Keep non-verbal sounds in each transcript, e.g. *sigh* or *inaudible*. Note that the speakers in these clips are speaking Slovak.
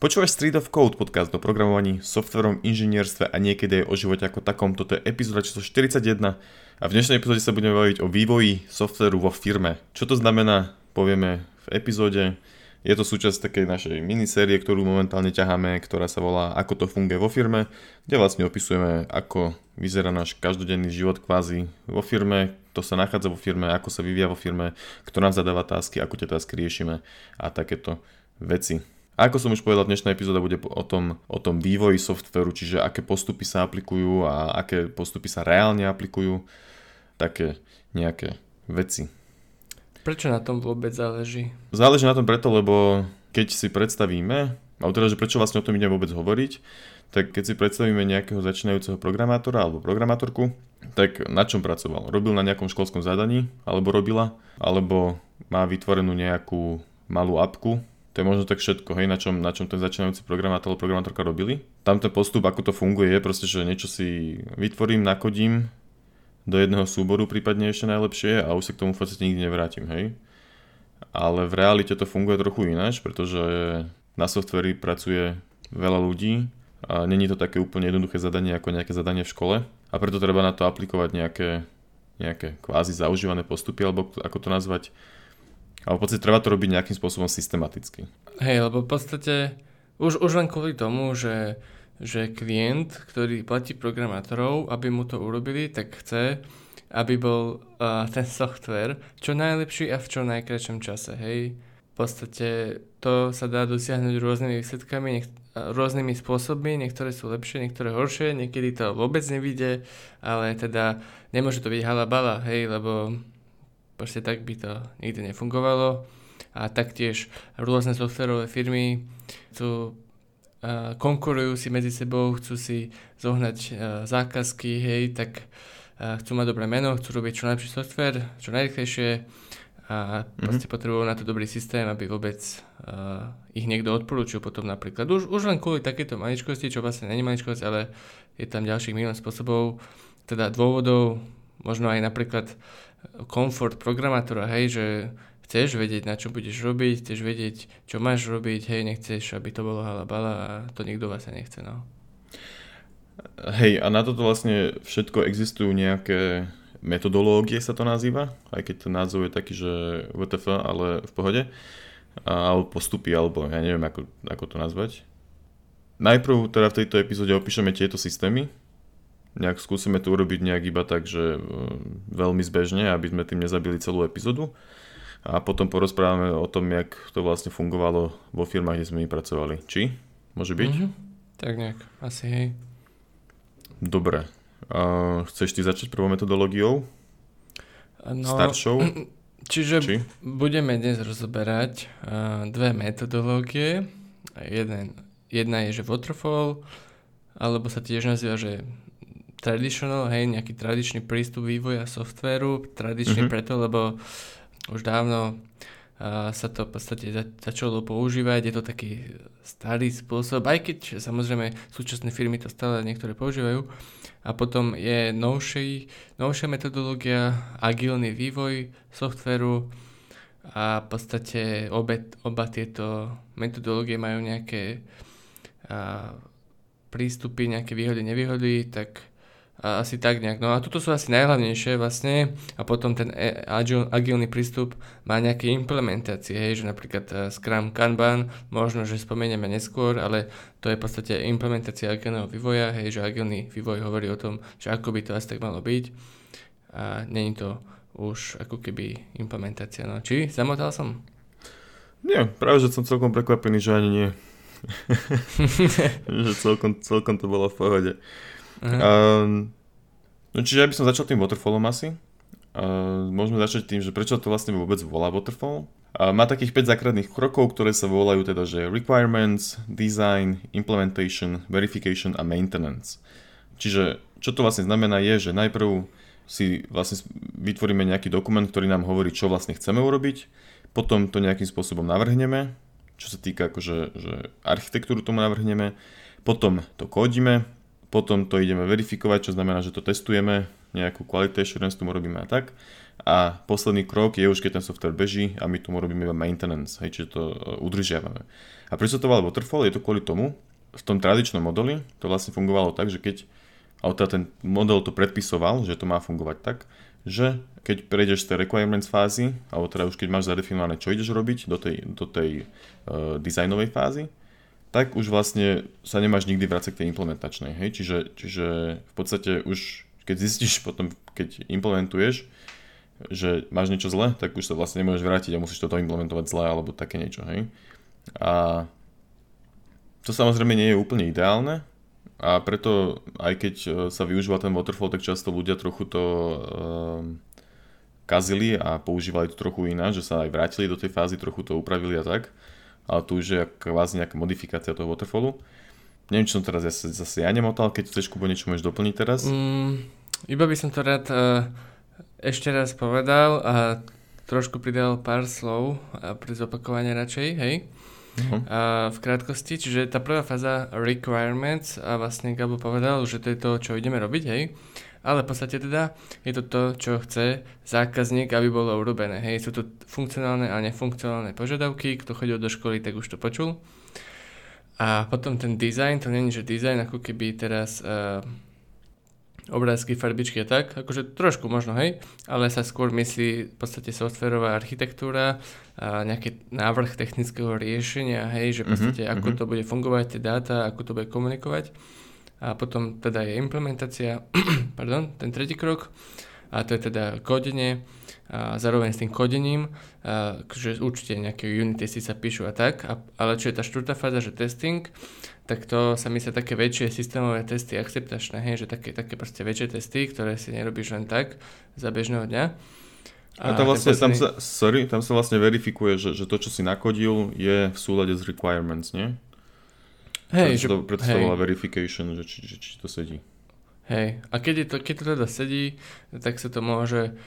Počúvaš Street of Code podcast o programovaní, softverom, inžinierstve a niekedy aj o živote ako takom. Toto je epizóda číslo 41 a v dnešnej epizóde sa budeme baviť o vývoji softveru vo firme. Čo to znamená, povieme v epizóde. Je to súčasť takej našej minisérie, ktorú momentálne ťaháme, ktorá sa volá Ako to funguje vo firme, kde vlastne opisujeme, ako vyzerá náš každodenný život kvázi vo firme, kto sa nachádza vo firme, ako sa vyvíja vo firme, kto nám zadáva tásky, ako tie tásky riešime a takéto veci. A ako som už povedal, dnešná epizóda bude o tom, o tom vývoji softveru, čiže aké postupy sa aplikujú a aké postupy sa reálne aplikujú, také nejaké veci. Prečo na tom vôbec záleží? Záleží na tom preto, lebo keď si predstavíme, alebo teda, že prečo vlastne o tom idem vôbec hovoriť, tak keď si predstavíme nejakého začínajúceho programátora alebo programátorku, tak na čom pracoval? Robil na nejakom školskom zadaní, alebo robila, alebo má vytvorenú nejakú malú apku, to je možno tak všetko, hej, na čom, na čom ten začínajúci programátor alebo programátorka robili. Tam ten postup, ako to funguje, je proste, že niečo si vytvorím, nakodím do jedného súboru, prípadne ešte najlepšie a už sa k tomu v podstate nikdy nevrátim, hej. Ale v realite to funguje trochu ináč, pretože na softveri pracuje veľa ľudí a není to také úplne jednoduché zadanie ako nejaké zadanie v škole a preto treba na to aplikovať nejaké, nejaké kvázi zaužívané postupy, alebo ako to nazvať, ale v podstate treba to robiť nejakým spôsobom systematicky. Hej, lebo v podstate už, už len kvôli tomu, že, že klient, ktorý platí programátorov, aby mu to urobili, tak chce, aby bol uh, ten software čo najlepší a v čo najkračšom čase. Hej. V podstate to sa dá dosiahnuť rôznymi výsledkami, nech, rôznymi spôsobmi, niektoré sú lepšie, niektoré horšie, niekedy to vôbec nevíde, ale teda nemôže to byť halabala, hej, lebo Proste tak by to nikdy nefungovalo. A taktiež rôzne softverové firmy chcú konkurujú si medzi sebou, chcú si zohnať zákazky, hej, tak chcú mať dobré meno, chcú robiť čo najlepší software, čo najrychlejšie a mm-hmm. proste potrebujú na to dobrý systém, aby vôbec uh, ich niekto odporúčil potom napríklad. Už, už len kvôli takéto maličkosti, čo vlastne není maličkosť, ale je tam ďalších milión spôsobov, teda dôvodov, možno aj napríklad komfort programátora, hej, že chceš vedieť, na čo budeš robiť, chceš vedieť, čo máš robiť, hej, nechceš, aby to bolo halabala a to nikto vás nechce, no. Hej, a na toto vlastne všetko existujú nejaké metodológie sa to nazýva, aj keď ten názov je taký, že WTF, ale v pohode, alebo postupy, alebo ja neviem, ako, ako to nazvať. Najprv teda v tejto epizóde opíšeme tieto systémy, nejak skúsime to urobiť nejak iba tak, že e, veľmi zbežne, aby sme tým nezabili celú epizódu. A potom porozprávame o tom, jak to vlastne fungovalo vo firmách, kde sme my pracovali. Či? Môže byť? Mm-hmm. Tak nejak, asi hej. Dobre. A chceš ty začať prvou metodológiou? No, Staršou? *clears throat* Čiže Či? budeme dnes rozoberať uh, dve metodológie. Jeden, jedna je, že waterfall, alebo sa tiež nazýva, že traditional, hej, nejaký tradičný prístup vývoja softvéru, tradičný mm-hmm. preto, lebo už dávno uh, sa to v podstate za, začalo používať, je to taký starý spôsob, aj keď samozrejme súčasné firmy to stále niektoré používajú. A potom je novší, novšia metodológia, agilný vývoj softvéru a v podstate obe, oba tieto metodológie majú nejaké uh, prístupy, nejaké výhody, nevýhody, tak a asi tak nejak. No a toto sú asi najhlavnejšie vlastne a potom ten e, agil, agilný prístup má nejaké implementácie, hej, že napríklad uh, Scrum Kanban, možno, že spomenieme neskôr, ale to je v podstate implementácia agilného vývoja, hej, že agilný vývoj hovorí o tom, že ako by to asi tak malo byť a není to už ako keby implementácia. No či zamotal som? Nie, práve, že som celkom prekvapený, že ani nie. *laughs* *laughs* že celkom, celkom to bolo v pohode. Uh, no čiže ja by som začal tým waterfallom asi. Uh, môžeme začať tým, že prečo to vlastne vôbec volá waterfall. Uh, má takých 5 základných krokov, ktoré sa volajú teda, že requirements, design, implementation, verification a maintenance. Čiže čo to vlastne znamená je, že najprv si vlastne vytvoríme nejaký dokument, ktorý nám hovorí, čo vlastne chceme urobiť, potom to nejakým spôsobom navrhneme, čo sa týka akože že architektúru tomu navrhneme, potom to kódime, potom to ideme verifikovať, čo znamená, že to testujeme, nejakú quality assurance tomu robíme a tak. a posledný krok je už, keď ten software beží a my tomu robíme iba maintenance, hej, čiže to uh, udržiavame. A prečo to volá waterfall? Je to kvôli tomu, v tom tradičnom modeli to vlastne fungovalo tak, že keď, alebo teda ten model to predpisoval, že to má fungovať tak, že keď prejdeš z tej requirements fázy, alebo teda už keď máš zadefinované, čo ideš robiť do tej, do tej uh, dizajnovej fázy, tak už vlastne sa nemáš nikdy vrácať k tej implementačnej. Hej? Čiže, čiže v podstate už keď zistíš potom, keď implementuješ, že máš niečo zle, tak už sa vlastne nemôžeš vrátiť a musíš toto implementovať zle alebo také niečo, hej. A to samozrejme nie je úplne ideálne a preto aj keď e, sa využíva ten waterfall, tak často ľudia trochu to um, kazili a používali to trochu ináč, že sa aj vrátili do tej fázy, trochu to upravili a tak. Ale tu už je kvázi nejaká modifikácia toho waterfallu. Neviem, čo som teraz zase, zase ja nemotal, keď chceš Kubo niečo môžeš doplniť teraz? Mm, iba by som to rád uh ešte raz povedal a trošku pridal pár slov a pri zopakovaní radšej, hej. Uh-huh. A v krátkosti, čiže tá prvá fáza requirements a vlastne Gabo povedal, že to je to, čo ideme robiť, hej. Ale v podstate teda je to to, čo chce zákazník, aby bolo urobené. Hej, sú to funkcionálne a nefunkcionálne požiadavky, kto chodil do školy, tak už to počul. A potom ten design, to není, že design ako keby teraz uh, obrázky, farbičky a tak, akože trošku možno, hej, ale sa skôr myslí v podstate softverová architektúra a nejaký návrh technického riešenia, hej, že v mhm, podstate mm-hmm. ako to bude fungovať, tie dáta, ako to bude komunikovať a potom teda je implementácia, *clears throat* pardon, ten tretí krok a to je teda kodenie a zároveň s tým kodením, a, že určite nejaké unit testy sa píšu a tak, a, ale čo je tá štvrtá fáza, že testing, tak to sa myslia také väčšie systémové testy akceptačné, hej, že také, také proste väčšie testy, ktoré si nerobíš len tak za bežného dňa. A, a tam, vlastne, tam, sa, sorry, tam sa vlastne verifikuje, že, že to, čo si nakodil, je v súlade s requirements, nie? Hej, preto, že, preto hej. to volá verification, že či, či, či to sedí. Hej, a keď, je to, keď to teda sedí, tak sa to môže,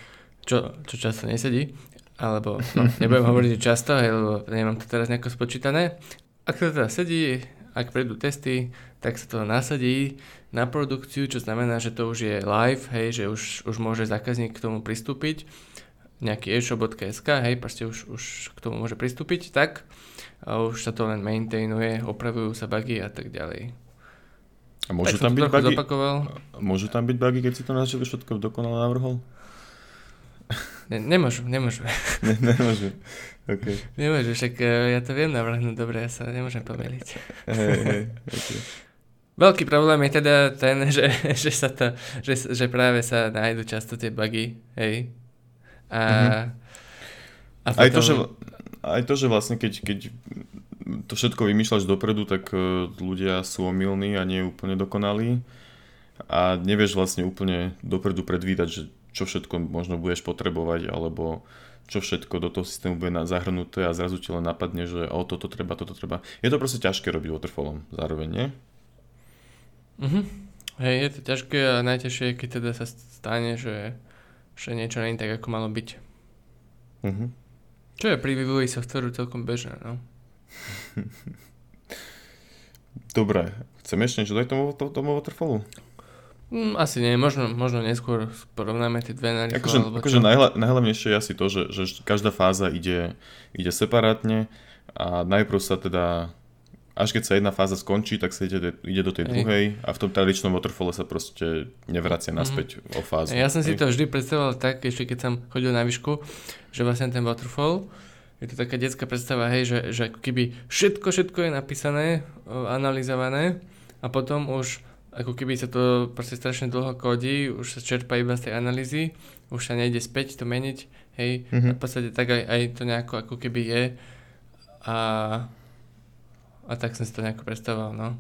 čo, čo často nesedí, alebo no, *laughs* nebudem hovoriť, že často, hej, lebo nemám to teraz nejako spočítané. Ak to teda sedí, ak prejdú testy, tak sa to nasadí na produkciu, čo znamená, že to už je live, hej, že už, už môže zákazník k tomu pristúpiť, nejaký e-shop.sk, hej, proste už, už k tomu môže pristúpiť, tak a už sa to len maintainuje, opravujú sa bugy a tak ďalej. A môžu tak tam byť bugy? Zopakoval. Môžu tam byť bugy, keď si to na začiatku všetko dokonale navrhol? Ne, nemôžu, nemôžu. *laughs* Ne, nemôžu. Okay. Nemôžu, však e, ja to viem navrhnúť dobre, ja sa nemôžem pomýliť. Hey, hey, okay. Veľký problém je teda ten, *laughs* že, že, sa to, že, že práve sa nájdú často tie bugy, hej. A, mm-hmm. a potom... aj, to, že, aj to, že vlastne keď, keď to všetko vymýšľaš dopredu, tak e, ľudia sú omylní a nie úplne dokonalí a nevieš vlastne úplne dopredu predvídať, že čo všetko možno budeš potrebovať alebo čo všetko do toho systému bude zahrnuté a zrazu ti len napadne, že o toto treba, toto treba. Je to proste ťažké robiť waterfallom zároveň, nie? Mhm. Hej, je to ťažké a najťažšie je, keď teda sa stane, že, že niečo nie je tak, ako malo byť. Mhm. Čo je pri vývoji softveru celkom bežné, no. *laughs* Dobre, chcem ešte niečo dať tomu, tomu waterfallu? Mm, asi nie, možno, možno neskôr porovnáme tie dve na Akože, akože najhla, najhlavnejšie je asi to, že, že každá fáza ide, ide separátne a najprv sa teda, až keď sa jedna fáza skončí, tak sa ide, ide do tej Hej. druhej a v tom tradičnom waterfalle sa proste nevracia mhm. naspäť mm. o fázu. Ja som Hej. si to vždy predstavoval tak, ešte keď som chodil na výšku, že vlastne ten waterfall, je to taká detská predstava, hej, že, že ako keby všetko, všetko je napísané, analyzované a potom už ako keby sa to proste strašne dlho kodí, už sa čerpa iba z tej analýzy, už sa nejde späť to meniť, hej, mm-hmm. a v podstate tak aj, aj to nejako ako keby je a, a tak som si to nejako predstavoval, no.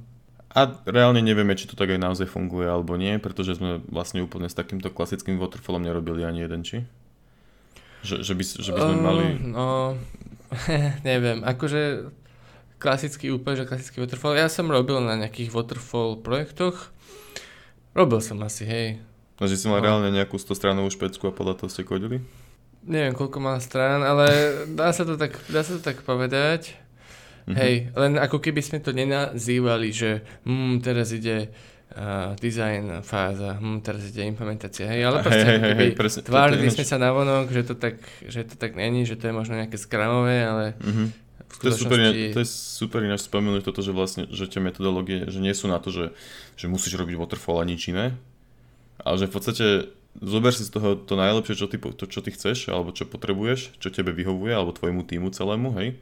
A reálne nevieme, či to tak aj naozaj funguje alebo nie, pretože sme vlastne úplne s takýmto klasickým waterfallom nerobili ani jeden, či? Že, že, by, že by sme uh, mali... No, *laughs* neviem, akože klasický úplne, že klasický waterfall. Ja som robil na nejakých waterfall projektoch. Robil som asi, hej. A že si mal no. reálne nejakú 100 stranovú špecku a podľa toho ste kodili? Neviem, koľko má strán, ale dá sa to tak, dá sa to tak povedať. Mm-hmm. Hej, len ako keby sme to nenazývali, že mm, teraz ide uh, design fáza, hm, teraz ide implementácia, hej, ale proste hej, hej, hej, presne, tvárili sme sa na vonok, že to tak, že to tak není, že to je možno nejaké skramové, ale mm-hmm. To je, super, to je super ináč spomenúť toto, že vlastne, že tie metodológie, že nie sú na to, že, že musíš robiť waterfall a nič iné, ale že v podstate zober si z toho to najlepšie, čo ty, to, čo ty chceš, alebo čo potrebuješ, čo tebe vyhovuje, alebo tvojmu týmu celému, hej,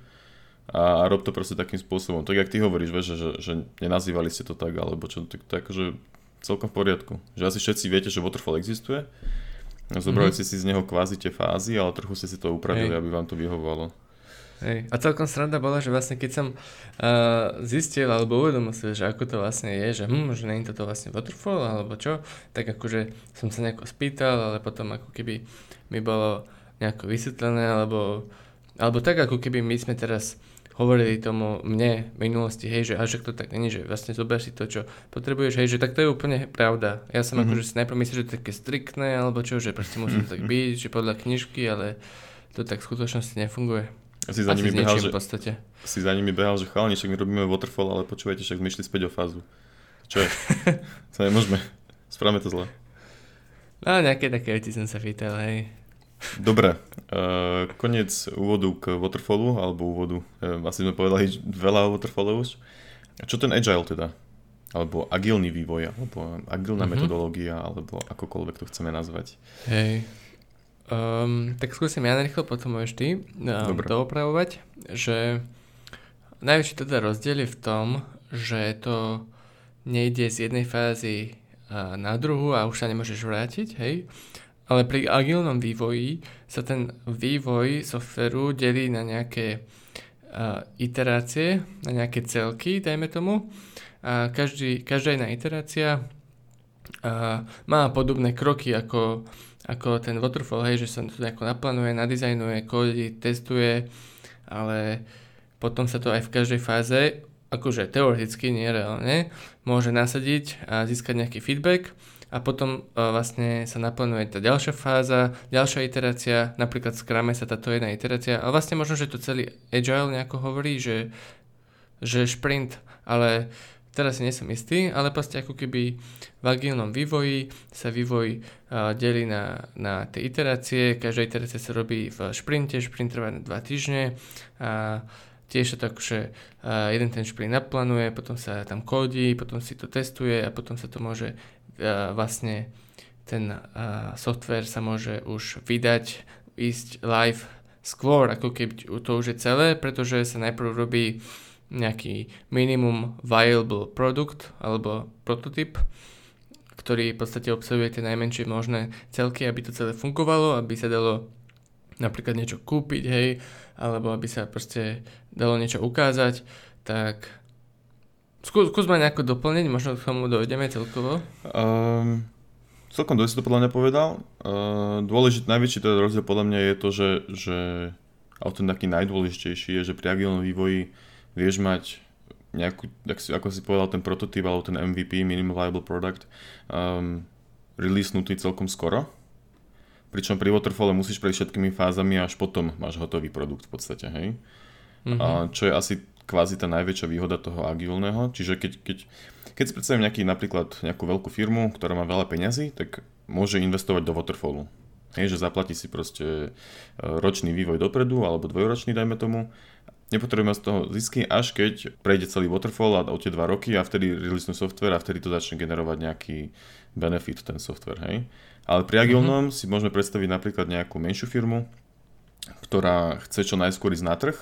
a, rob to proste takým spôsobom. Tak jak ty hovoríš, vieš, že, že nenazývali ste to tak, alebo čo, tak, tak že celkom v poriadku. Že asi všetci viete, že waterfall existuje, zobrali mm-hmm. ste si z neho kvázi tie fázy, ale trochu ste si to upravili, Hej. aby vám to vyhovovalo. Hej. A celkom sranda bola, že vlastne keď som uh, zistil alebo uvedomil si, že ako to vlastne je, že hm, že nie je toto vlastne waterfall alebo čo, tak akože som sa nejako spýtal, ale potom ako keby mi bolo nejako vysvetlené, alebo, alebo tak ako keby my sme teraz hovorili tomu mne v minulosti, hej, že až to tak není, že vlastne zober si to, čo potrebuješ, hej, že tak to je úplne pravda. Ja som mm-hmm. akože si najprv myslel, že to je také striktné, alebo čo, že proste musí to tak byť, že podľa knižky, ale to tak v skutočnosti nefunguje. Si za, nimi behal, že, v podstate. si za nimi behal, že chalani, však my robíme waterfall, ale počúvajte, však sme išli späť o fázu. Čo je? *laughs* to nemôžeme. Správame to zle. No, nejaké také veci som sa pýtal, hej. Dobre, uh, koniec úvodu k waterfallu, alebo úvodu, uh, asi sme povedali veľa o waterfallu už. Čo ten agile teda? Alebo agilný vývoj, alebo agilná mm-hmm. metodológia, alebo akokoľvek to chceme nazvať. Hej. Um, tak skúsim ja narýchlo, potom môžeš ty um, to opravovať, že najväčší teda rozdiel je v tom, že to nejde z jednej fázy uh, na druhú a už sa nemôžeš vrátiť, hej. Ale pri agilnom vývoji sa ten vývoj softveru delí na nejaké uh, iterácie, na nejaké celky, dajme tomu. A každý, každá jedna iterácia uh, má podobné kroky ako ako ten waterfall, hej, že sa to nejako naplánuje, nadizajnuje, kódi, testuje, ale potom sa to aj v každej fáze, akože teoreticky, nie reálne, môže nasadiť a získať nejaký feedback a potom uh, vlastne sa naplánuje tá ďalšia fáza, ďalšia iterácia, napríklad v Scrume sa táto jedna iterácia. A vlastne možno, že to celý Agile nejako hovorí, že, že sprint, ale teraz si nie som istý, ale proste ako keby v agilnom vývoji sa vývoj uh, delí na, na tie iterácie, každá iterácia sa robí v šprinte, šprint trvá na 2 týždne a tiež sa tak, že uh, jeden ten šprint naplánuje, potom sa tam kódi, potom si to testuje a potom sa to môže vlastne ten uh, software sa môže už vydať, ísť live skôr, ako keby to už je celé, pretože sa najprv robí nejaký minimum viable produkt alebo prototyp, ktorý v podstate obsahuje tie najmenšie možné celky, aby to celé fungovalo, aby sa dalo napríklad niečo kúpiť, hej, alebo aby sa proste dalo niečo ukázať, tak skús, skús ma nejako doplniť, možno k tomu dojdeme celkovo. Um, celkom dosť to podľa mňa povedal. Uh, dôležitý, najväčší teda rozdiel podľa mňa je to, že, že ale ten taký najdôležitejší je, že pri agilnom vývoji vieš mať nejakú, ako si povedal, ten prototyp alebo ten MVP, Minimum Viable Product, um, releasenutý celkom skoro. Pričom pri Waterfalle musíš prejsť všetkými fázami a až potom máš hotový produkt v podstate, hej. Mm-hmm. A čo je asi kvázi tá najväčšia výhoda toho agilného. Čiže keď, keď, keď si predstavím nejaký, napríklad nejakú veľkú firmu, ktorá má veľa peňazí, tak môže investovať do Waterfallu. Hej, že zaplatí si proste e, ročný vývoj dopredu, alebo dvojročný, dajme tomu, nepotrebujeme z toho zisky, až keď prejde celý waterfall a o tie dva roky a vtedy release software a vtedy to začne generovať nejaký benefit ten software, hej. Ale pri agilnom mm-hmm. si môžeme predstaviť napríklad nejakú menšiu firmu, ktorá chce čo najskôr ísť na trh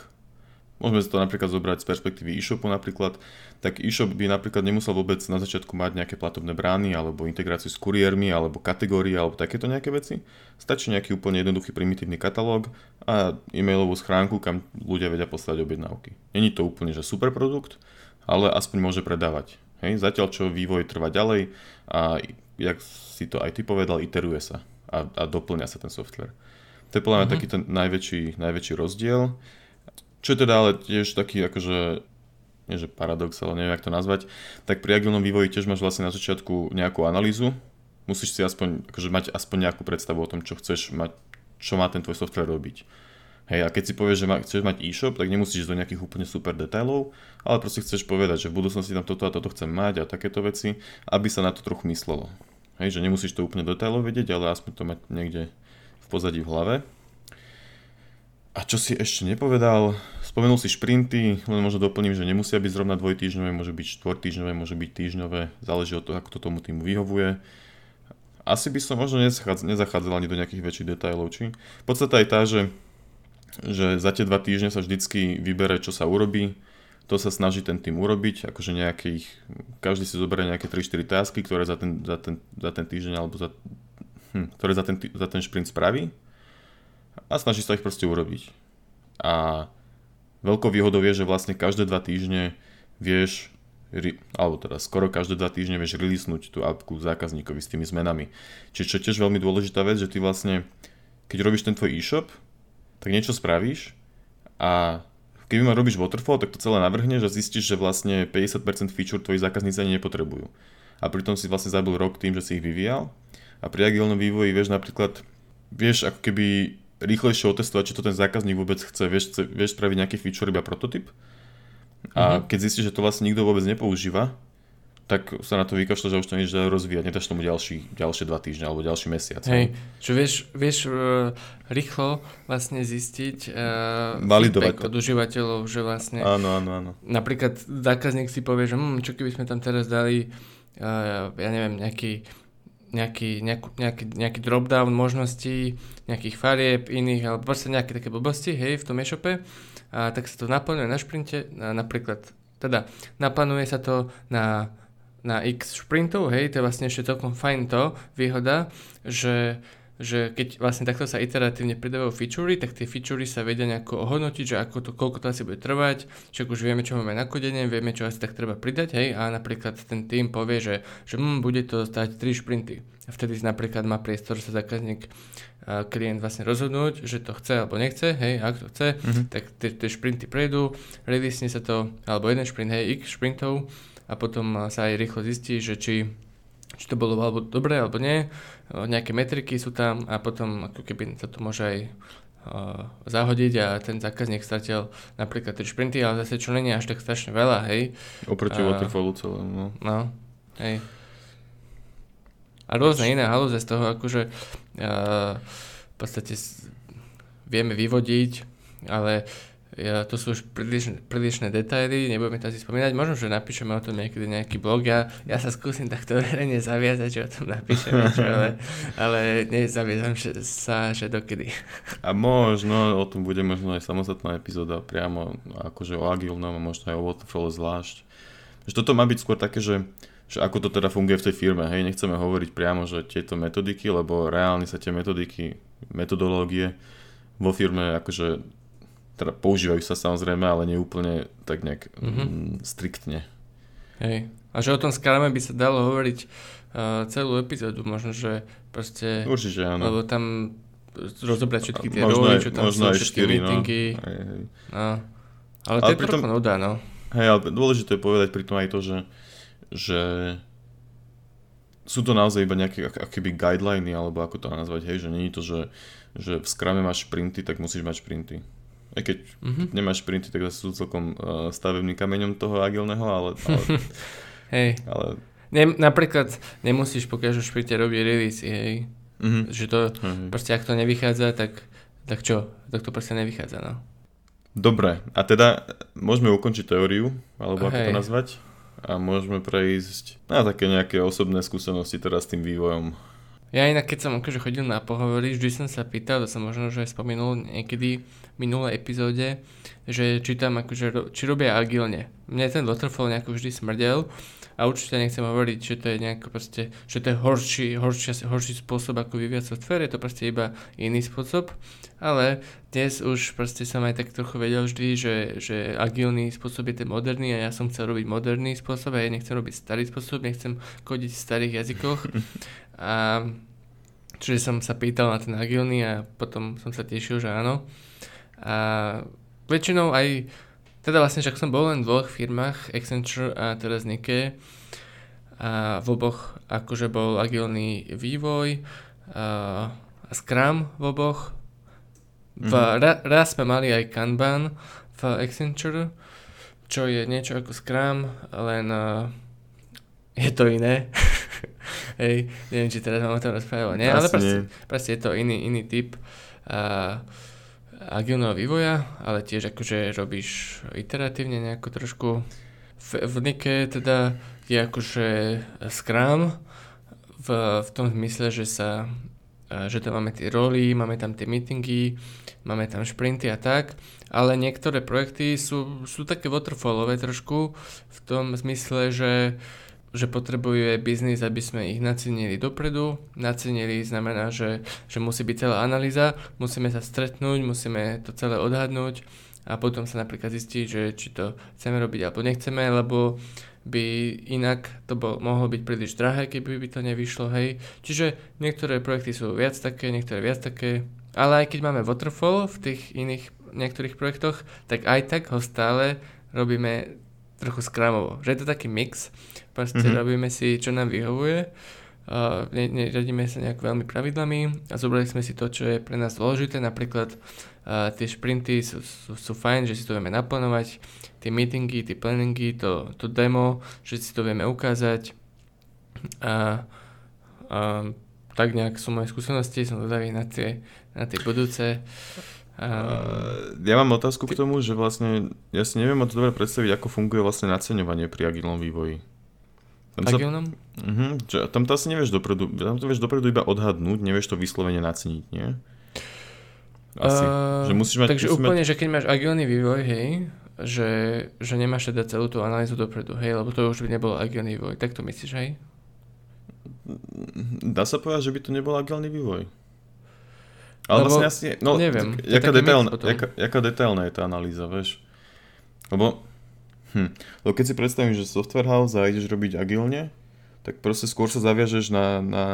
Môžeme si to napríklad zobrať z perspektívy e-shopu napríklad, tak e-shop by napríklad nemusel vôbec na začiatku mať nejaké platobné brány alebo integráciu s kuriérmi alebo kategórie alebo takéto nejaké veci. Stačí nejaký úplne jednoduchý primitívny katalóg a e-mailovú schránku, kam ľudia vedia poslať objednávky. Není to úplne že super produkt, ale aspoň môže predávať. Hej? Zatiaľ čo vývoj trvá ďalej a jak si to aj ty povedal, iteruje sa a, a doplňa sa ten software. To je podľa mňa mm-hmm. taký ten najväčší, najväčší rozdiel. Čo je teda ale tiež taký akože nie že paradox, ale neviem, jak to nazvať, tak pri agilnom vývoji tiež máš vlastne na začiatku nejakú analýzu, musíš si aspoň, akože mať aspoň nejakú predstavu o tom, čo chceš mať, čo má ten tvoj software robiť. Hej, a keď si povieš, že ma, chceš mať e-shop, tak nemusíš do nejakých úplne super detailov, ale proste chceš povedať, že v budúcnosti tam toto a toto chcem mať a takéto veci, aby sa na to trochu myslelo. Hej, že nemusíš to úplne detailov vedieť, ale aspoň to mať niekde v pozadí v hlave. A čo si ešte nepovedal, spomenul si šprinty, len možno doplním, že nemusia byť zrovna dvojtýždňové, môže byť štvortýždňové, môže byť týždňové, záleží od toho, ako to tomu týmu vyhovuje. Asi by som možno nezachádzal ani do nejakých väčších detailov, či? Podstata je tá, že že za tie dva týždne sa vždycky vybere, čo sa urobí, to sa snaží ten tým urobiť, akože nejakých, každý si zoberie nejaké 3-4 tásky, ktoré za ten, za ten, za ten týždeň alebo za, hm, ktoré za ten, za ten šprint spraví a snaží sa ich proste urobiť. A veľkou výhodou je, že vlastne každé dva týždne vieš, alebo teda skoro každé dva týždne vieš releasenúť tú appku zákazníkovi s tými zmenami. Čiže čo je tiež veľmi dôležitá vec, že ty vlastne, keď robíš ten tvoj e-shop, tak niečo spravíš a keby ma robíš waterfall, tak to celé navrhneš a zistíš, že vlastne 50% feature tvoji zákazníci ani nepotrebujú. A pritom si vlastne zabil rok tým, že si ich vyvíjal. A pri agilnom vývoji vieš napríklad, vieš ako keby rýchlejšie otestovať, či to ten zákazník vôbec chce, vieš, chce, vieš spraviť nejaký feature iba prototyp. A mm-hmm. keď zistíš, že to vlastne nikto vôbec nepoužíva, tak sa na to vykašľa, že už to nič dá rozvíjať, nedáš tomu ďalší, ďalšie dva týždne alebo ďalší mesiac. Hej, čo vieš, vieš uh, rýchlo vlastne zistiť uh, Validovať od užívateľov, že vlastne áno, áno, áno. napríklad zákazník si povie, že hm, čo keby sme tam teraz dali uh, ja neviem, nejaký nejaký, nejakú, nejaký, nejaký dropdown možností, nejakých farieb iných, alebo proste nejaké také blbosti, hej, v tom e-shope, a tak sa to naplňuje na šprinte, a napríklad, teda naplánuje sa to na na x sprintov, hej, to je vlastne ešte celkom fajn to, výhoda, že, že keď vlastne takto sa iteratívne pridávajú featurey, tak tie featurey sa vedia nejako ohodnotiť, že ako to, koľko to asi bude trvať, však už vieme, čo máme na kodenie, vieme, čo asi tak treba pridať, hej, a napríklad ten tým povie, že, že hm, bude to stať 3 šprinty. A vtedy napríklad má priestor sa zákazník klient vlastne rozhodnúť, že to chce alebo nechce, hej, ak to chce, mm-hmm. tak tie šprinty prejdú, release sa to, alebo jeden šprint, hej, x šprintov a potom sa aj rýchlo zistí, že či, či to bolo alebo dobré alebo nie. Nejaké metriky sú tam a potom ako keby sa to môže aj zahodiť a ten zákazník stratil napríklad 3 šprinty, ale zase čo není až tak strašne veľa, hej. Oproti uh, waterfallu celému, no. No, hej. A rôzne iné halúze z toho, akože uh, v podstate vieme vyvodiť, ale ja, to sú už príliš, prílišné detaily, nebudeme to asi spomínať, možno, že napíšeme o tom niekedy nejaký blog, ja, ja sa skúsim takto verejne zaviazať, že o tom napíšem niečo, ale, *laughs* ale nezaviazam že, sa, že dokedy. A možno, o tom bude možno aj samostatná epizóda priamo, akože o agilnom a možno aj o waterfall zvlášť. Že toto má byť skôr také, že že ako to teda funguje v tej firme. Hej, nechceme hovoriť priamo, že tieto metodiky, lebo reálne sa tie metodiky, metodológie vo firme akože teda používajú sa samozrejme, ale nie úplne tak nejak mm-hmm. striktne. Hej. A že o tom skrame by sa dalo hovoriť uh, celú epizódu, možno, že proste... Určite áno. Lebo tam rozobrať všetky tie roly, čo tam sú, všetky 4, no. meetingy. No. Hej, hej. No. Ale to ale je trochu nuda, no. Hej, ale dôležité je povedať pri tom aj to, že, že sú to naozaj iba nejaké akoby guideliny, alebo ako to nazvať, hej, že nie je to, že, že v skrame máš sprinty, tak musíš mať sprinty. Aj keď mm-hmm. nemáš sprinty, tak sú celkom uh, stavebným kameňom toho agilného, ale... ale *laughs* hej. Ale... Ne, napríklad nemusíš po každom šprinte robiť release, hej. Mm-hmm. Že to, mm-hmm. proste ak to nevychádza, tak, tak čo? Tak to proste nevychádza, no. Dobre, a teda môžeme ukončiť teóriu, alebo ako hej. to nazvať? A môžeme prejsť na také nejaké osobné skúsenosti teraz s tým vývojom ja inak, keď som akože chodil na pohovory, vždy som sa pýtal, to som možno už aj spomenul niekedy v minulej epizóde, že či tam akože, či robia agilne. Mne ten waterfall nejako vždy smrdel a určite nechcem hovoriť, že to je nejako proste, že to je horší, horší, horší spôsob ako vyvíjať software, je to proste iba iný spôsob, ale dnes už proste som aj tak trochu vedel vždy, že, že agilný spôsob je ten moderný a ja som chcel robiť moderný spôsob a ja nechcem robiť starý spôsob, nechcem kodiť v starých jazykoch *laughs* A čiže som sa pýtal na ten agilný a potom som sa tešil, že áno. A väčšinou aj, teda vlastne však som bol len v dvoch firmách, Accenture a teraz Nike. A v oboch akože bol agilný vývoj a, a Scrum v oboch. V, ra, raz sme mali aj Kanban v Accenture, čo je niečo ako Scrum, len uh, je to iné. *laughs* *laughs* Hej, neviem, či teraz mám o tom rozprávať, nie, ale proste, proste je to iný, iný typ uh, agilného vývoja, ale tiež akože robíš iteratívne nejako trošku. V, v Nike teda je akože Scrum v, v tom zmysle, že sa že tam máme tie roly, máme tam tie meetingy, máme tam šprinty a tak, ale niektoré projekty sú, sú také waterfallové trošku v tom zmysle, že že potrebuje biznis, aby sme ich nacenili dopredu. Nacenili znamená, že, že musí byť celá analýza, musíme sa stretnúť, musíme to celé odhadnúť a potom sa napríklad zistiť, že či to chceme robiť alebo nechceme, lebo by inak to bol, mohlo byť príliš drahé, keby by to nevyšlo, hej. Čiže niektoré projekty sú viac také, niektoré viac také, ale aj keď máme waterfall v tých iných niektorých projektoch, tak aj tak ho stále robíme trochu skramovo. Že je to taký mix, Proste mm-hmm. robíme si, čo nám vyhovuje. Uh, neradíme sa nejak veľmi pravidlami a zobrali sme si to, čo je pre nás dôležité. Napríklad uh, tie šprinty sú, sú, sú fajn, že si to vieme naplánovať, tie meetingy, tie planningy, to, to demo, že si to vieme ukázať. A, a tak nejak sú moje skúsenosti, som zvedavý na tie, na tie budúce. Uh, ja mám otázku k tomu, že vlastne ja si neviem moc dobre predstaviť, ako funguje vlastne naceňovanie pri agilnom vývoji. Tam? Sa, uh-huh, čo, tam to asi nevieš dopredu, tam to vieš dopredu iba odhadnúť, nevieš to vyslovene naceniť, nie? Asi. Uh, že musíš mať, takže úplne, mať... že keď máš agilný vývoj, hej, že, že nemáš teda celú tú analýzu dopredu, hej, lebo to už by nebol agilný vývoj. Tak to myslíš, hej? Dá sa povedať, že by to nebol agilný vývoj. Ale lebo, vlastne asi, no, neviem. Jaká, detailná, jaká, jaká detailná je tá analýza, vieš? Lebo Hm. Lebo keď si predstavím, že software house a ideš robiť agilne, tak proste skôr sa zaviažeš na, na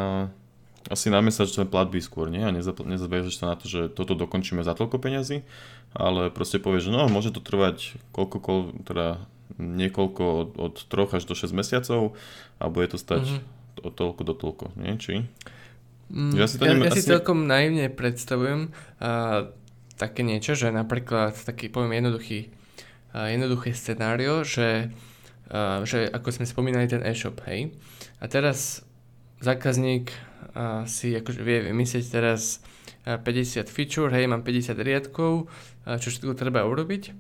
asi na mesačné platby skôr, nie? A nezaviažeš sa na to, že toto dokončíme za toľko peňazí, ale proste povieš, že no, môže to trvať koľko, koľ, teda niekoľko od, od 3 až do 6 mesiacov a bude to stať mm-hmm. od toľko do toľko, nie? Či? Mm, ja si, to ja, ja si celkom naivne predstavujem uh, také niečo, že napríklad taký, poviem jednoduchý jednoduché scenário, že, že ako sme spomínali ten e-shop, hej. A teraz zákazník si akože vie vymyslieť teraz 50 feature, hej, mám 50 riadkov, čo všetko treba urobiť.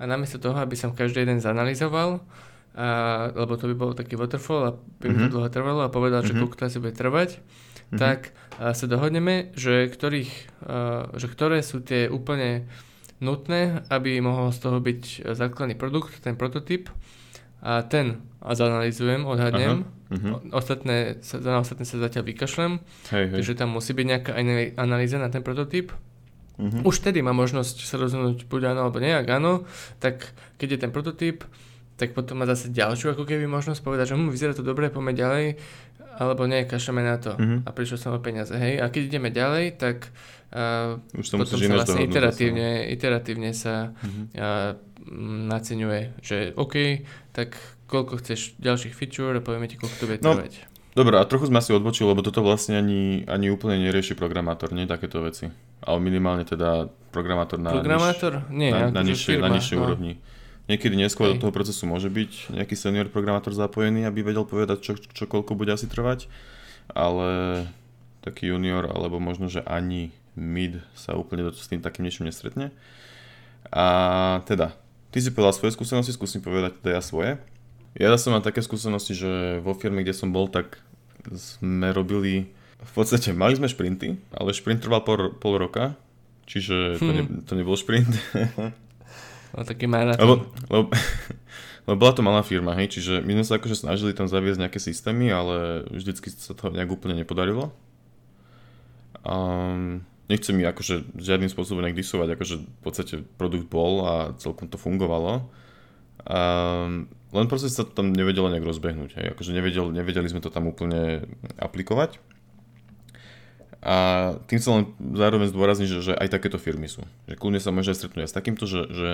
A namiesto toho, aby som každý jeden zanalizoval, a, lebo to by bol taký waterfall a by mm-hmm. to mhm. dlho trvalo a povedal, mm-hmm. že koľko to asi bude trvať, mm-hmm. tak a, sa dohodneme, že, ktorých, a, že ktoré sú tie úplne nutné, aby mohol z toho byť základný produkt, ten prototyp a ten a zanalizujem, odhadnem, uh-huh. ostatné, sa, na ostatné sa zatiaľ vykašlem, hej, hej. takže tam musí byť nejaká analýza na ten prototyp. Uh-huh. Už tedy má možnosť sa rozhodnúť buď áno alebo nie, ak áno, tak keď je ten prototyp, tak potom má zase ďalšiu ako keby možnosť povedať, že hm, vyzerá to dobre, poďme ďalej, alebo nie, kašľame na to uh-huh. a prišiel som o peniaze, hej. A keď ideme ďalej, tak uh, Už to potom sa vlastne iteratívne, iteratívne sa uh-huh. uh, naceňuje, že OK, tak koľko chceš ďalších feature a povieme ti, koľko to bude no, trvať. Dobre, a trochu sme si odbočili, lebo toto vlastne ani, ani úplne nerieši programátor, nie takéto veci. Ale minimálne teda programátor na, programátor? Niž, nie, na, na, nižšej, na nižšej no. úrovni. Niekedy neskôr do toho procesu môže byť nejaký senior programátor zapojený, aby vedel povedať, čo, čo koľko bude asi trvať, ale taký junior, alebo možno, že ani mid sa úplne s tým takým niečím nestretne. A teda, ty si povedal svoje skúsenosti, skúsim povedať teda ja svoje. Ja som mám také skúsenosti, že vo firme, kde som bol, tak sme robili, v podstate mali sme šprinty, ale šprint trval pol, pol roka, čiže to, ne, hm. to nebol šprint. *laughs* No, taký maratón. Lebo, lebo, *laughs* lebo bola to malá firma, hej, čiže my sme sa akože snažili tam zaviesť nejaké systémy, ale vždycky sa to nejak úplne nepodarilo. Um, nechcem mi akože žiadnym spôsobom nejak disovať, akože v podstate produkt bol a celkom to fungovalo. Um, len proste sa to tam nevedelo nejak rozbehnúť, hej, akože nevedel, nevedeli sme to tam úplne aplikovať. A tým sa len zároveň zdôrazniť, že, že aj takéto firmy sú. Že kľudne sa môže stretnúť aj s takýmto, že, že,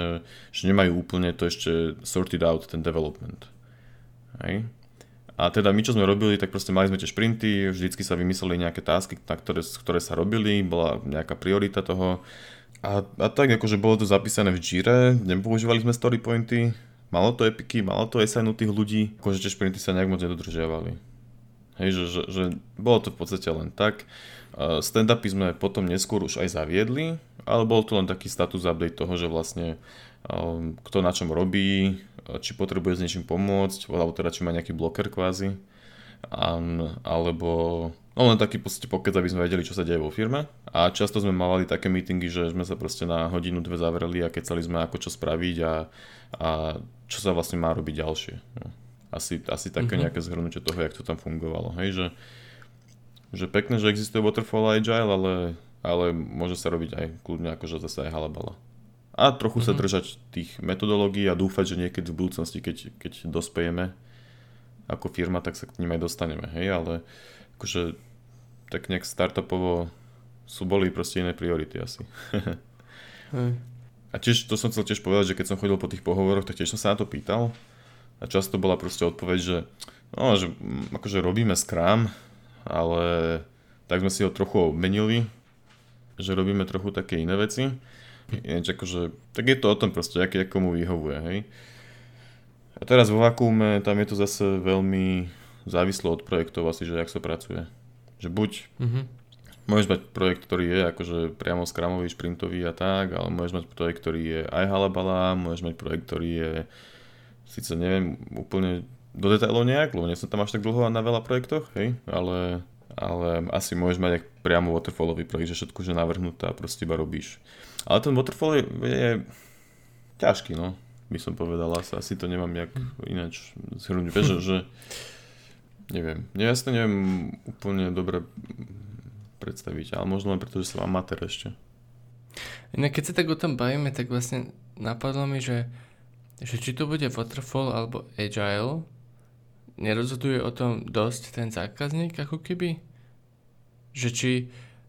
že nemajú úplne to ešte sorted out, ten development. Hej. A teda my, čo sme robili, tak proste mali sme tie šprinty, vždycky sa vymysleli nejaké tasky, na ktoré, ktoré sa robili, bola nejaká priorita toho. A, a tak akože bolo to zapísané v Jire, nepoužívali sme story pointy, malo to epiky, malo to SN tých ľudí, akože tie šprinty sa nejak moc nedodržiavali. Hej, že, že, že bolo to v podstate len tak. Stand-upy sme potom neskôr už aj zaviedli, ale bol to len taký status update toho, že vlastne um, kto na čom robí, či potrebuje s niečím pomôcť, alebo teda či má nejaký bloker kvázi, alebo no len taký podstate pokec, aby sme vedeli, čo sa deje vo firme. A často sme mávali také meetingy, že sme sa proste na hodinu, dve zavreli a kecali sme ako čo spraviť a, a čo sa vlastne má robiť ďalšie. No. Asi, asi také mm-hmm. nejaké zhrnutie toho, jak to tam fungovalo. Hej, že, že pekné, že existuje Waterfall a Agile, ale, ale môže sa robiť aj kľudne akože zase aj halabala a trochu mm-hmm. sa mhm. držať tých metodológií a dúfať, že niekedy v budúcnosti, keď, keď dospejeme ako firma, tak sa k ním aj dostaneme, hej, ale akože tak nejak startupovo sú boli proste iné priority asi. *laughs* hej. A tiež, to som chcel tiež povedať, že keď som chodil po tých pohovoroch, tak tiež som sa na to pýtal a často bola proste odpoveď, že no, že akože robíme Scrum, ale tak sme si ho trochu obmenili, že robíme trochu také iné veci Ináč akože, tak je to o tom proste, aký komu vyhovuje, hej. A teraz vo vakúme, tam je to zase veľmi závislo od projektov asi, že jak sa pracuje. Že buď mm-hmm. môžeš mať projekt, ktorý je akože priamo skramový, šprintový a tak, ale môžeš mať projekt, ktorý je aj halabala, môžeš mať projekt, ktorý je síce neviem úplne do detailov nejak, lebo nie som tam až tak dlho na veľa projektoch, hej, ale, ale asi môžeš mať priamo waterfallový projekt, že všetko že navrhnuté a proste iba robíš. Ale ten waterfall je, je ťažký, no, by som povedal. Asi, to nemám jak ináč zhrnúť. Že, že neviem, ja si to neviem úplne dobre predstaviť, ale možno len preto, že som amatér ešte. Inak keď sa tak o tom bavíme, tak vlastne napadlo mi, že, že či to bude waterfall alebo agile, nerozhoduje o tom dosť ten zákazník ako keby? Že či,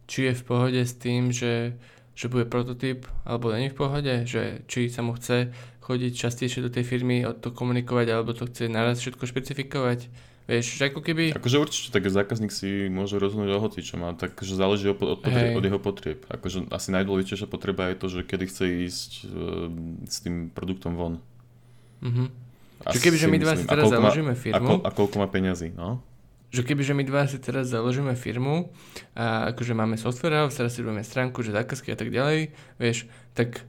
či je v pohode s tým, že že bude prototyp, alebo není v pohode, že či sa mu chce chodiť častejšie do tej firmy, o to komunikovať, alebo to chce naraz všetko špecifikovať. Vieš, že ako keby... Akože určite, tak zákazník si môže rozhodnúť o hoci, čo má, takže záleží od, od, potrieb, od jeho potrieb. Akože asi najdôležitejšia potreba je to, že kedy chce ísť uh, s tým produktom von. Mhm. Čiže keby, že my dva si teraz založíme firmu... A, a koľko má peňazí, no? že kebyže my dva si teraz založíme firmu a akože máme software house, teraz si robíme stránku, že zákazky a tak ďalej, vieš, tak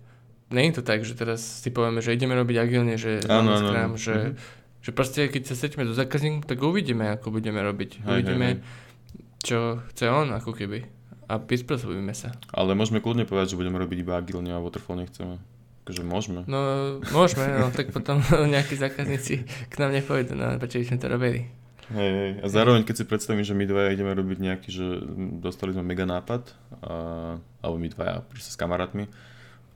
nie je to tak, že teraz si povieme, že ideme robiť agilne, že ano, ano, ano. že, mm-hmm. že proste keď sa stretíme do zákazníku, tak uvidíme, ako budeme robiť. Hej, uvidíme, hej, hej. čo chce on, ako keby. A prispôsobíme sa. Ale môžeme kľudne povedať, že budeme robiť iba agilne a waterfall nechceme. Takže môžeme. No, môžeme, no tak potom *laughs* nejakí zákazníci k nám nepôjdu, no prečo by sme to robili. Hej, hej. A zároveň, keď si predstavím, že my dvaja ideme robiť nejaký, že dostali sme mega nápad, a, alebo my dvaja proste s kamarátmi,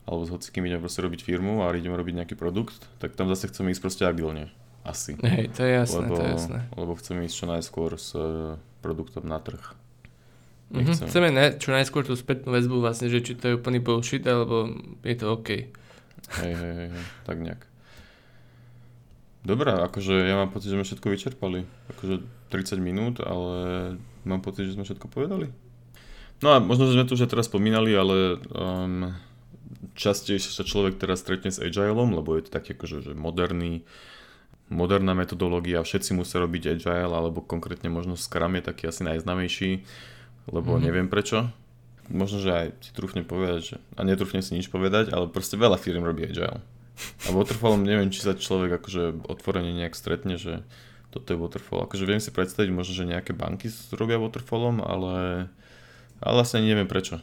alebo s hocikým ideme proste robiť firmu a ideme robiť nejaký produkt, tak tam zase chceme ísť proste agilne. Asi. Hej, to je jasné, lebo, to je jasné. Lebo chceme ísť čo najskôr s e, produktom na trh. Mm-hmm. Chceme ne, čo najskôr tú spätnú väzbu vlastne, že či to je úplný bullshit, alebo je to OK. Hej, hej, hej, tak nejak. Dobrá, akože ja mám pocit, že sme všetko vyčerpali. Akože 30 minút, ale mám pocit, že sme všetko povedali. No a možno, že sme to už teraz spomínali, ale um, častejšie sa človek teraz stretne s Agileom, lebo je to taký akože že moderný, moderná metodológia, všetci musia robiť Agile, alebo konkrétne možno Scrum je taký asi najznamejší, lebo mm-hmm. neviem prečo. Možno, že aj si trúfne povedať, že, a netrúfne si nič povedať, ale proste veľa firm robí Agile. A waterfallom neviem, či sa človek akože otvorene nejak stretne, že toto je waterfall. Akože viem si predstaviť možno, že nejaké banky robia waterfallom, ale, ale vlastne neviem prečo.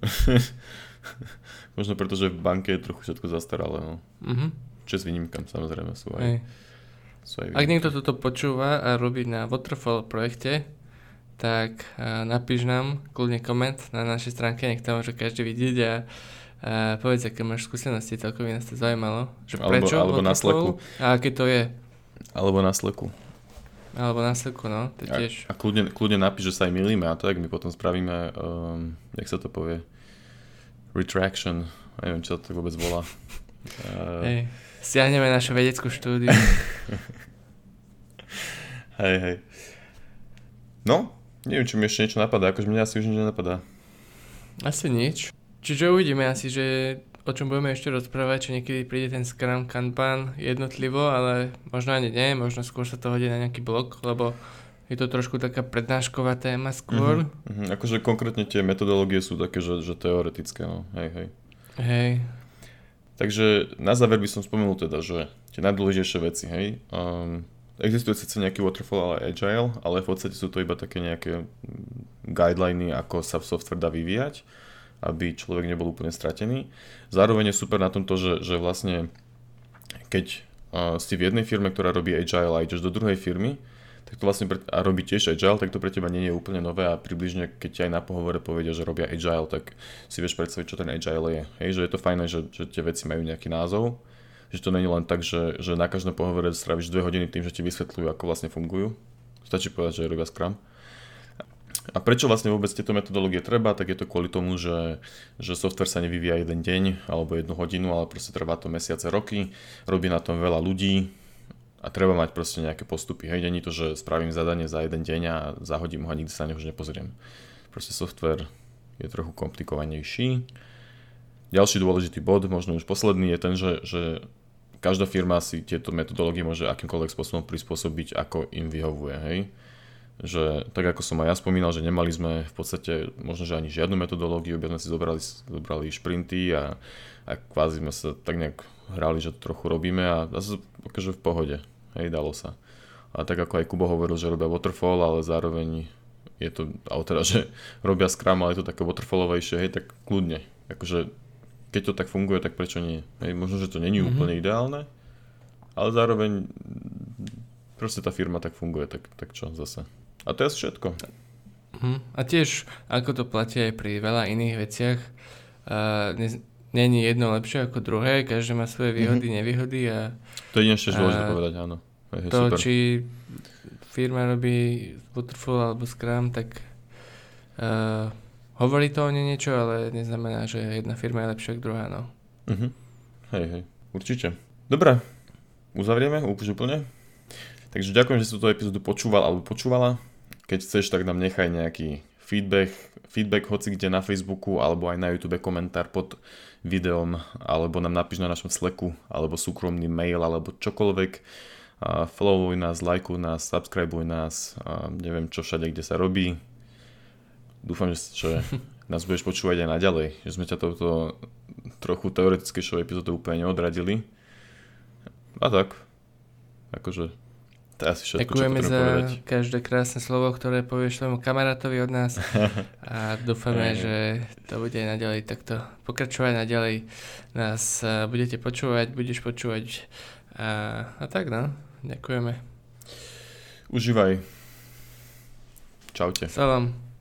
*laughs* možno preto, že v banke je trochu všetko zastaralé. No. Mm-hmm. Čes výnimkám samozrejme sú aj, sú aj Ak niekto toto počúva a robí na waterfall projekte, tak napíš nám kľudne koment na našej stránke, nech to môže každý vidieť a a povedz, aké máš skúsenosti, celkovo nás to zaujímalo. Že prečo? Alebo, na sleku. A aké to je? Alebo na sleku. Alebo na sleku, no, to tiež. A, a kľudne, kľudne napíš, že sa aj milíme a tak my potom spravíme, um, jak sa to povie, retraction, neviem, čo to vôbec volá. Uh, *laughs* Hej, stiahneme našu vedeckú štúdiu. *laughs* hej, hej. No, neviem, či mi ešte niečo napadá, akože mňa asi už nič nenapadá. Asi nič. Čiže uvidíme asi, že o čom budeme ešte rozprávať, či niekedy príde ten Scrum Kanban jednotlivo, ale možno ani nie, možno skôr sa to hodí na nejaký blog, lebo je to trošku taká prednášková téma skôr. Uh-huh, uh-huh. Akože konkrétne tie metodológie sú také, že, že teoretické, no, hej, hej. Hej. Takže na záver by som spomenul teda, že tie najdôležitejšie veci, hej. Um, existuje síce nejaký waterfall ale agile, ale v podstate sú to iba také nejaké guideliny, ako sa software dá vyvíjať aby človek nebol úplne stratený. Zároveň je super na tomto, že, že vlastne keď uh, si v jednej firme, ktorá robí agile a ideš do druhej firmy, tak to vlastne pre, a robí tiež agile, tak to pre teba nie je úplne nové a približne keď ti aj na pohovore povedia, že robia agile, tak si vieš predstaviť, čo ten agile je. Hej, že je to fajné, že, že tie veci majú nejaký názov, že to není len tak, že, že na každom pohovore stravíš dve hodiny tým, že ti vysvetľujú, ako vlastne fungujú. Stačí povedať, že robia Scrum. A prečo vlastne vôbec tieto metodológie treba, tak je to kvôli tomu, že, že software sa nevyvíja jeden deň alebo jednu hodinu, ale proste trvá to mesiace, roky, robí na tom veľa ľudí a treba mať proste nejaké postupy. Hej, není to, že spravím zadanie za jeden deň a zahodím ho a nikdy sa na neho už nepozriem. Proste software je trochu komplikovanejší. Ďalší dôležitý bod, možno už posledný, je ten, že, že každá firma si tieto metodológie môže akýmkoľvek spôsobom prispôsobiť, ako im vyhovuje. Hej že tak ako som aj ja spomínal, že nemali sme v podstate možno, že ani žiadnu metodológiu, by sme si zobrali, zobrali šprinty a, a kvázi sme sa tak nejak hrali, že to trochu robíme a zase akože v pohode, hej, dalo sa. A tak ako aj Kubo hovoril, že robia waterfall, ale zároveň je to, ale teda, že *laughs* robia Scrum, ale je to také waterfallovejšie, hej, tak kľudne. Akože keď to tak funguje, tak prečo nie? Hej, možno, že to není mm-hmm. úplne ideálne, ale zároveň proste tá firma tak funguje, tak, tak čo zase. A to je všetko. Hm. A tiež, ako to platí aj pri veľa iných veciach, uh, není jedno lepšie ako druhé, každé má svoje výhody, mm-hmm. nevýhody a... To je ešte dôležité povedať, áno. Je to, super. či firma robí Waterfall alebo Scrum, tak uh, hovorí to o ne niečo, ale neznamená, že jedna firma je lepšia ako druhá, no. Mm-hmm. Hej, hej, určite. Dobre, uzavrieme už úplne. Takže ďakujem, že si túto epizódu počúval alebo počúvala. Keď chceš, tak nám nechaj nejaký feedback, feedback hoci kde na Facebooku alebo aj na YouTube komentár pod videom alebo nám napíš na našom Slacku alebo súkromný mail alebo čokoľvek. Followuj nás, lajkuj nás, subscribeuj nás, neviem čo všade, kde sa robí. Dúfam, že, že nás budeš počúvať aj naďalej, že sme ťa touto trochu teoretickejšou epizódou úplne neodradili. A tak, akože to je asi všetko, Ďakujeme za povedať. každé krásne slovo, ktoré povieš svojmu kamarátovi od nás a dúfame, že to bude naďalej takto pokračovať, naďalej nás budete počúvať, budeš počúvať a, a tak no, ďakujeme. Užívaj. Čaute. Salam.